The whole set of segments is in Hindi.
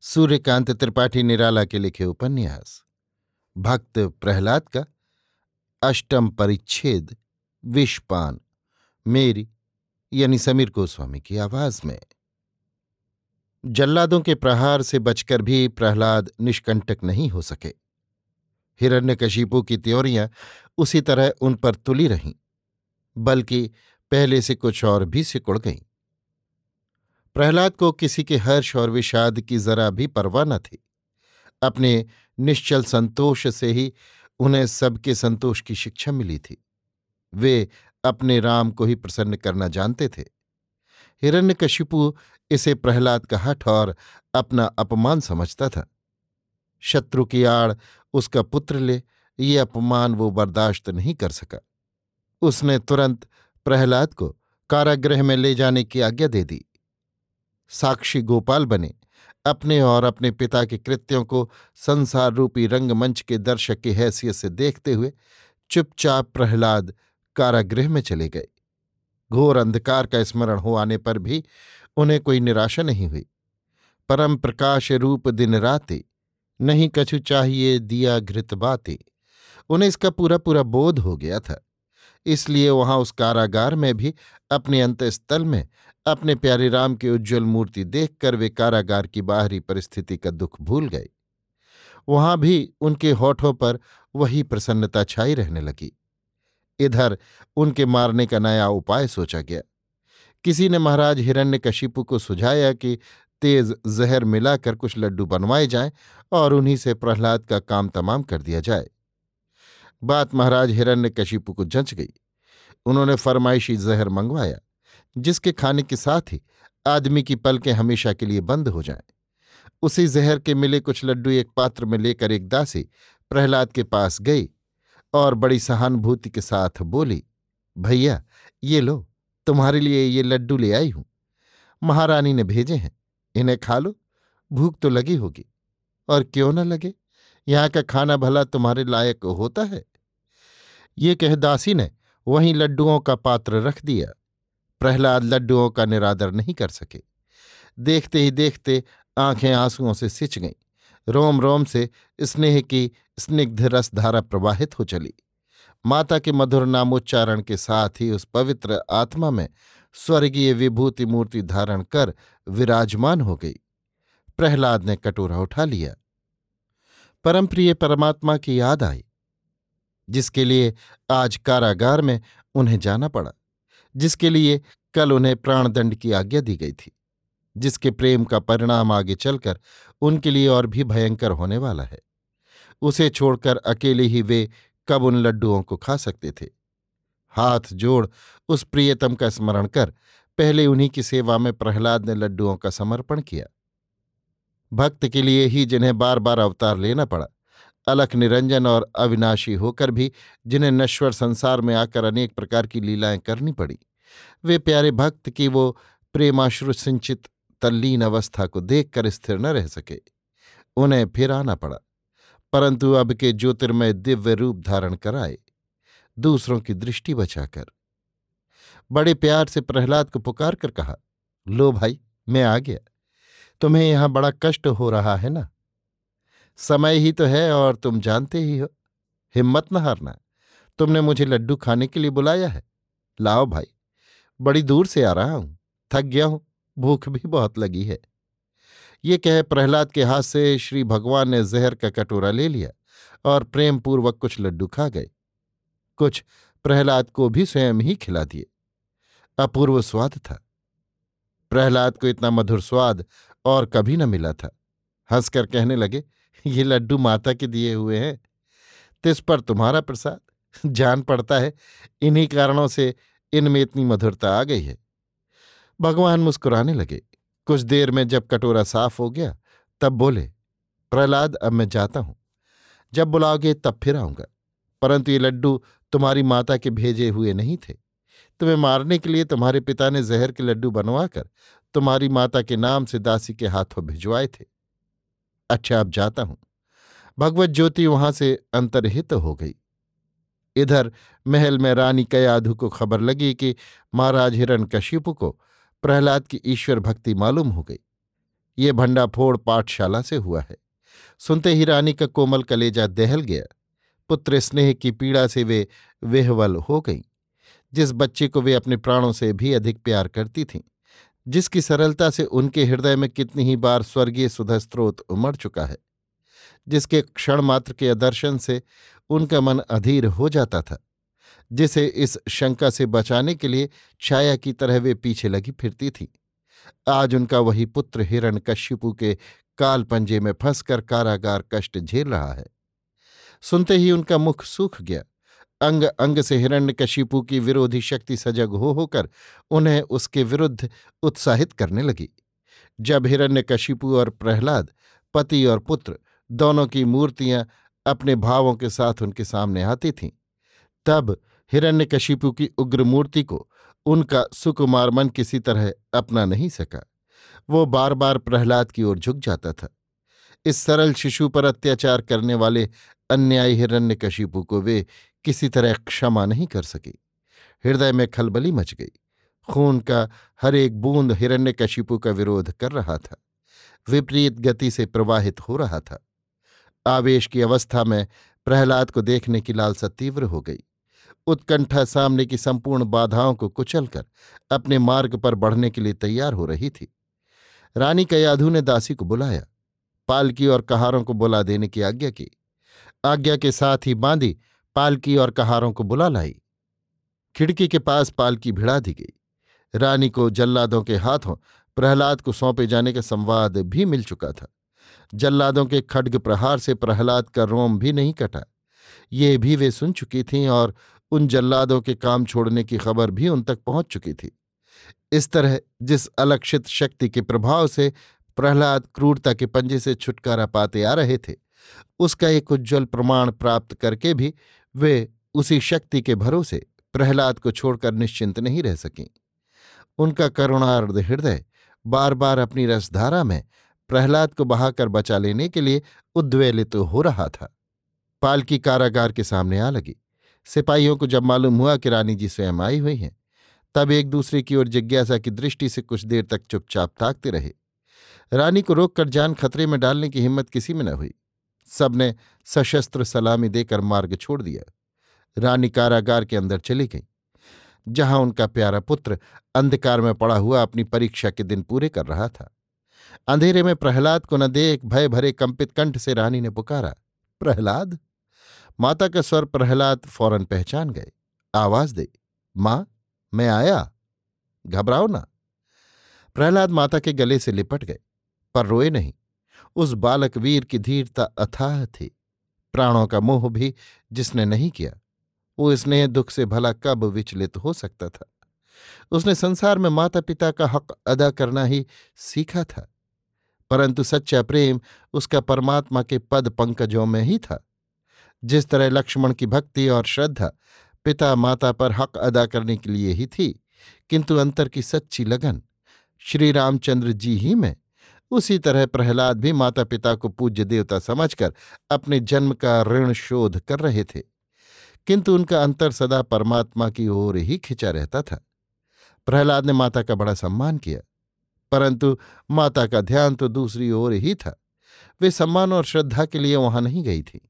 सूर्यकांत त्रिपाठी निराला के लिखे उपन्यास, भक्त प्रहलाद का अष्टम परिच्छेद, विषपान, मेरी, यानी समीर गोस्वामी की आवाज़ में। जल्लादों के प्रहार से बचकर भी प्रहलाद निष्कंटक नहीं हो सके। हिरण्यकशिपु की त्योरियाँ उसी तरह उन पर तुली रहीं, बल्कि पहले से कुछ और भी सिकुड़ गईं। प्रहलाद को किसी के हर्ष और विषाद की जरा भी परवाह न थी। अपने निश्चल संतोष से ही उन्हें सबके संतोष की शिक्षा मिली थी। वे अपने राम को ही प्रसन्न करना जानते थे। हिरण्यकशिपु इसे प्रहलाद का हठ और अपना अपमान समझता था। शत्रु की आड़ उसका पुत्र ले, ये अपमान वो बर्दाश्त नहीं कर सका। उसने तुरंत प्रहलाद को कारागृह में ले जाने की आज्ञा दे दी। साक्षी गोपाल बने। अपने और अपने पिता के कृत्यों को संसार रूपी रंगमंच के दर्शक की हैसियत से देखते हुए चुपचाप प्रहलाद कारागृह में चले गए। घोर अंधकार का स्मरण हो आने पर भी उन्हें कोई निराशा नहीं हुई। परम प्रकाश रूप दिन राते, नहीं कछु चाहिए दिया घृत बाते। उन्हें इसका पूरा पूरा बोध हो गया था। इसलिए वहाँ उस कारागार में भी अपने अंतस्थल में अपने प्यारे राम की उज्ज्वल मूर्ति देखकर वे कारागार की बाहरी परिस्थिति का दुख भूल गए। वहाँ भी उनके होठों पर वही प्रसन्नता छाई रहने लगी। इधर उनके मारने का नया उपाय सोचा गया। किसी ने महाराज हिरण्यकशिपु को सुझाया कि तेज जहर मिलाकर कुछ लड्डू बनवाए जाएँ और उन्हीं से प्रहलाद का काम तमाम कर दिया जाए। बात महाराज हिरण्यकशिपु को जंच गई। उन्होंने फरमाइशी जहर मंगवाया। जिसके खाने के साथ ही आदमी की पलकें हमेशा के लिए बंद हो जाएँ। उसी जहर के मिले कुछ लड्डू एक पात्र में लेकर एक दासी प्रहलाद के पास गई और बड़ी सहानुभूति के साथ बोली, भैया, ये लो, तुम्हारे लिए ये लड्डू ले आई हूँ। महारानी ने भेजे हैं, इन्हें खा लो, भूख तो लगी होगी। और क्यों न लगे? यहाँ का खाना भला तुम्हारे लायक होता है? ये कह दासी ने वहीं लड्डुओं का पात्र रख दिया। प्रहलाद लड्डुओं का निरादर नहीं कर सके। देखते ही देखते आँखें आंसुओं से सिंच गईं। रोम रोम से स्नेह की स्निग्ध रसधारा प्रवाहित हो चली। माता के मधुर नामोच्चारण के साथ ही उस पवित्र आत्मा में स्वर्गीय विभूति मूर्ति धारण कर विराजमान हो गई। प्रहलाद ने कटोरा उठा लिया। परमप्रिय परमात्मा की याद आई, जिसके लिए आज कारागार में उन्हें जाना पड़ा। जिसके लिए कल उन्हें प्राणदंड की आज्ञा दी गई थी, जिसके प्रेम का परिणाम आगे चलकर उनके लिए और भी भयंकर होने वाला है। उसे छोड़कर अकेले ही वे कब उन लड्डुओं को खा सकते थे? हाथ जोड़ उस प्रियतम का स्मरण कर पहले उन्हीं की सेवा में प्रहलाद ने लड्डुओं का समर्पण किया। भक्त के लिए ही जिन्हें बार बार अवतार लेना पड़ा अलख निरंजन और अविनाशी होकर भी, जिन्हें नश्वर संसार में आकर अनेक प्रकार की लीलाएँ करनी पड़ी। वे प्यारे भक्त की वो प्रेमाश्रु सिंचित, तल्लीन अवस्था को देखकर स्थिर न रह सके। उन्हें फिर आना पड़ा, परंतु अब के ज्योतिर्मय दिव्य रूप धारण कराए, दूसरों की दृष्टि बचाकर। बड़े प्यार से प्रहलाद को पुकार कर कहा, लो भाई, मैं आ गया। तुम्हें यहाँ बड़ा कष्ट हो रहा है ना? समय ही तो है और तुम जानते ही हो। हिम्मत न हारना। तुमने मुझे लड्डू खाने के लिए बुलाया है। लाओ भाई, बड़ी दूर से आ रहा हूँ। थक गया हूँ, भूख भी बहुत लगी है। ये कह प्रहलाद के हाथ से श्री भगवान ने जहर का कटोरा ले लिया और प्रेम पूर्वक कुछ लड्डू खा गए। कुछ प्रहलाद को भी स्वयं ही खिला दिए। अपूर्व स्वाद था। प्रहलाद को इतना मधुर स्वाद और कभी न मिला था। हंसकर कहने लगे ये लड्डू माता के दिए हुए हैं। तिस पर तुम्हारा प्रसाद। जान पड़ता है, इन्हीं कारणों से इनमें इतनी मधुरता आ गई है। भगवान मुस्कुराने लगे। कुछ देर में जब कटोरा साफ़ हो गया, तब बोले, प्रहलाद, अब मैं जाता हूँ। जब बुलाओगे, तब फिर आऊँगा। परंतु ये लड्डू तुम्हारी माता के भेजे हुए नहीं थे। तुम्हें मारने के लिए तुम्हारे पिता ने जहर के लड्डू बनवाकर तुम्हारी माता के नाम से दासी के हाथों भिजवाए थे। अच्छा अब जाता हूँ। भगवत ज्योति वहाँ से अंतर्हित हो गई। इधर महल में रानी कयाधु को खबर लगी कि महाराज हिरण कश्यप को प्रहलाद की ईश्वर भक्ति मालूम हो गई। ये भंडाफोड़ पाठशाला से हुआ है। सुनते ही रानी का कोमल कलेजा दहल गया। पुत्र स्नेह की पीड़ा से वे वेहवल हो गईं, जिस बच्चे को वे अपने प्राणों से भी अधिक प्यार करती थीं। जिसकी सरलता से उनके हृदय में कितनी ही बार स्वर्गीय सुधा स्त्रोत उमड़ चुका है, जिसके क्षण मात्र के दर्शन से उनका मन अधीर हो जाता था, जिसे इस शंका से बचाने के लिए छाया की तरह वे पीछे लगी फिरती थी। आज उनका वही पुत्र हिरण कश्यपु के काल पंजे में फंसकर कारागार कष्ट झेल रहा है। सुनते ही उनका मुख सूख गया। अंग अंग से हिरण्य कशिपु की विरोधी शक्ति सजग हो, होकर उन्हें उसके विरुद्ध उत्साहित करने लगी। जब हिरण्य कशिपु और प्रहलाद, पति और पुत्र दोनों की मूर्तियाँ अपने भावों के साथ उनके सामने आती थीं, तब हिरण्यकशिपु की उग्र मूर्ति को उनका सुकुमार मन किसी तरह अपना नहीं सका। वो बार बार प्रहलाद की ओर झुक जाता था। इस सरल शिशु पर अत्याचार करने वाले अन्यायी हिरण्यकशिपु को वे किसी तरह क्षमा नहीं कर सकी। हृदय में खलबली मच गई। खून का हर एक बूंद हिरण्य हिरण्यकशिपु का विरोध कर रहा था। विपरीत गति से प्रवाहित हो रहा था। आवेश की अवस्था में प्रहलाद को देखने की लालसा तीव्र हो गई। उत्कंठा सामने की संपूर्ण बाधाओं को कुचलकर अपने मार्ग पर बढ़ने के लिए तैयार हो रही थी। रानी कयाधु ने दासी को बुलाया। पालकी और कहारों को बुला देने की आज्ञा की। आज्ञा के साथ ही बांधी पालकी और कहारों को बुला लाई। खिड़की के पास पालकी भिड़ा दी गई। रानी को जल्लादों के हाथों प्रहलाद को सौंपे जाने का संवाद भी मिल चुका था। जल्लादों के खड्ग प्रहार से प्रहलाद का रोम भी नहीं कटा। ये भी वे सुन चुकी थीं और उन जल्लादों के काम छोड़ने की खबर भी उन तक पहुँच चुकी थी। इस तरह जिस अलक्षित शक्ति के प्रभाव से प्रहलाद क्रूरता के पंजे से छुटकारा पाते आ रहे थे, उसका एक उज्ज्वल प्रमाण प्राप्त करके भी वे उसी शक्ति के भरोसे प्रहलाद को छोड़कर निश्चिंत नहीं रह सकें। उनका करुणार्ध हृदय बार बार अपनी रसधारा में प्रहलाद को बहाकर बचा लेने के लिए उद्वेलित तो हो रहा था। पालकी कारागार के सामने आ लगी। सिपाहियों को जब मालूम हुआ कि रानी जी स्वयं आई हुई हैं, तब एक दूसरे की ओर जिज्ञासा की दृष्टि से कुछ देर तक चुपचाप ताकते रहे। रानी को रोककर जान खतरे में डालने की हिम्मत किसी में न हुई। सबने सशस्त्र सलामी देकर मार्ग छोड़ दिया। रानी कारागार के अंदर चली गई, जहाँ उनका प्यारा पुत्र अंधकार में पड़ा हुआ अपनी परीक्षा के दिन पूरे कर रहा था। अंधेरे में प्रहलाद को न देख भय भरे कंपित कंठ से रानी ने पुकारा, प्रहलाद? माता का स्वर प्रहलाद फ़ौरन पहचान गए। आवाज़ दे, माँ, मैं आया। घबराओ ना। प्रहलाद माता के गले से लिपट गए, पर रोए नहीं। उस बालक वीर की धीरता अथाह थी। प्राणों का मोह भी जिसने नहीं किया, वो स्नेह दुख से भला कब विचलित हो सकता था। उसने संसार में माता पिता का हक अदा करना ही सीखा था, परंतु सच्चा प्रेम उसका परमात्मा के पद पंकजों में ही था। जिस तरह लक्ष्मण की भक्ति और श्रद्धा पिता माता पर हक अदा करने के लिए ही थी, किंतु अंतर की सच्ची लगन श्री रामचंद्र जी ही में उसी तरह प्रहलाद भी माता पिता को पूज्य देवता समझकर अपने जन्म का ऋण शोध कर रहे थे। किंतु उनका अंतर सदा परमात्मा की ओर ही खिंचा रहता था। प्रहलाद ने माता का बड़ा सम्मान किया, परंतु माता का ध्यान तो दूसरी ओर ही था। वे सम्मान और श्रद्धा के लिए वहाँ नहीं गई थी।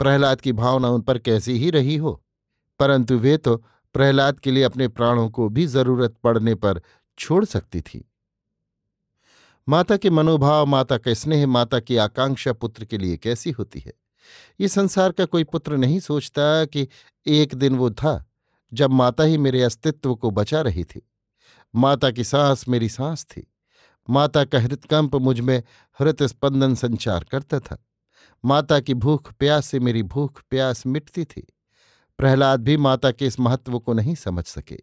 प्रहलाद की भावना उन पर कैसी ही रही हो, परंतु वे तो प्रहलाद के लिए अपने प्राणों को भी ज़रूरत पड़ने पर छोड़ सकती थी। माता के मनोभाव, माता का स्नेह, माता की आकांक्षा पुत्र के लिए कैसी होती है? ये संसार का कोई पुत्र नहीं सोचता कि एक दिन वो था, जब माता ही मेरे अस्तित्व को बचा रही थी। माता की सांस मेरी सांस थी। माता का हृतकंप मुझमें हृत स्पंदन संचार करता था। माता की भूख प्यास से मेरी भूख प्यास मिटती थी। प्रहलाद भी माता के इस महत्व को नहीं समझ सके।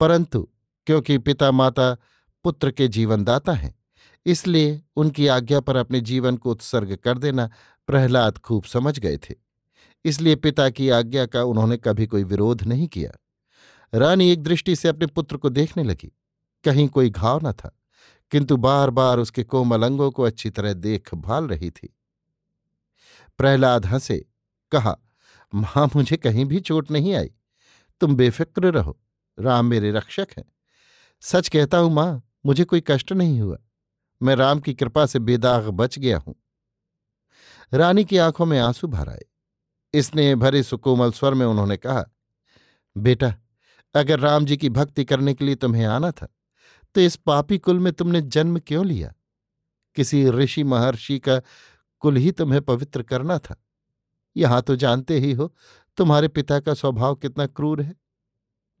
परंतु, क्योंकि पिता माता पुत्र के जीवनदाता हैं इसलिए उनकी आज्ञा पर अपने जीवन को उत्सर्ग कर देना प्रहलाद खूब समझ गए थे। इसलिए पिता की आज्ञा का उन्होंने कभी कोई विरोध नहीं किया। रानी एक दृष्टि से अपने पुत्र को देखने लगी। कहीं कोई घाव न था, किंतु बार बार उसके कोमल अंगों को अच्छी तरह देखभाल रही थी। प्रहलाद हंसे, कहा, माँ, मुझे कहीं भी चोट नहीं आई। तुम बेफिक्र रहो। राम मेरे रक्षक हैं। सच कहता हूँ माँ, मुझे कोई कष्ट नहीं हुआ। मैं राम की कृपा से बेदाग बच गया हूँ। रानी की आँखों में आँसू भर आए। इसने भरे सुकोमल स्वर में उन्होंने कहा, बेटा, अगर राम जी की भक्ति करने के लिए तुम्हें आना था तो इस पापी कुल में तुमने जन्म क्यों लिया? किसी ऋषि महर्षि का कुल ही तुम्हें पवित्र करना था। यहाँ तो जानते ही हो, तुम्हारे पिता का स्वभाव कितना क्रूर है।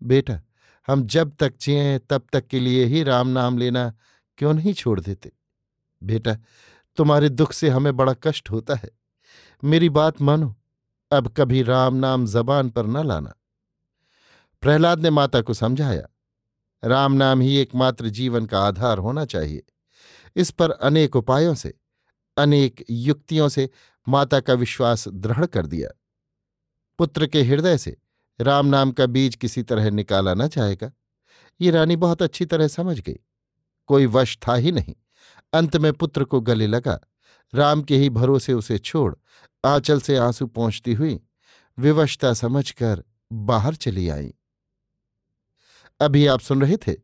बेटा, हम जब तक जिये तब तक के लिए ही राम नाम लेना क्यों नहीं छोड़ देते? बेटा, तुम्हारे दुख से हमें बड़ा कष्ट होता है। मेरी बात मानो, अब कभी राम नाम जबान पर न लाना। प्रहलाद ने माता को समझाया, राम नाम ही एकमात्र जीवन का आधार होना चाहिए। इस पर अनेक उपायों से, अनेक युक्तियों से माता का विश्वास दृढ़ कर दिया। पुत्र के हृदय से राम नाम का बीज किसी तरह निकाला न जाएगा। ये रानी बहुत अच्छी तरह समझ गई। कोई वश था ही नहीं। अंत में पुत्र को गले लगा। राम के ही भरोसे उसे छोड़ आंचल से आँसू पहुँचती हुई विवशता समझकर बाहर चली आई। अभी आप सुन रहे थे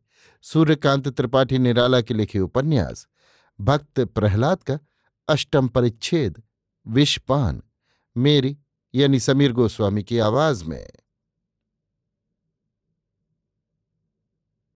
सूर्यकांत त्रिपाठी निराला के लिखे उपन्यास, भक्त प्रहलाद का अष्टम परिच्छेद, विषपान, मेरी यानी समीर गोस्वामी की आवाज़ में।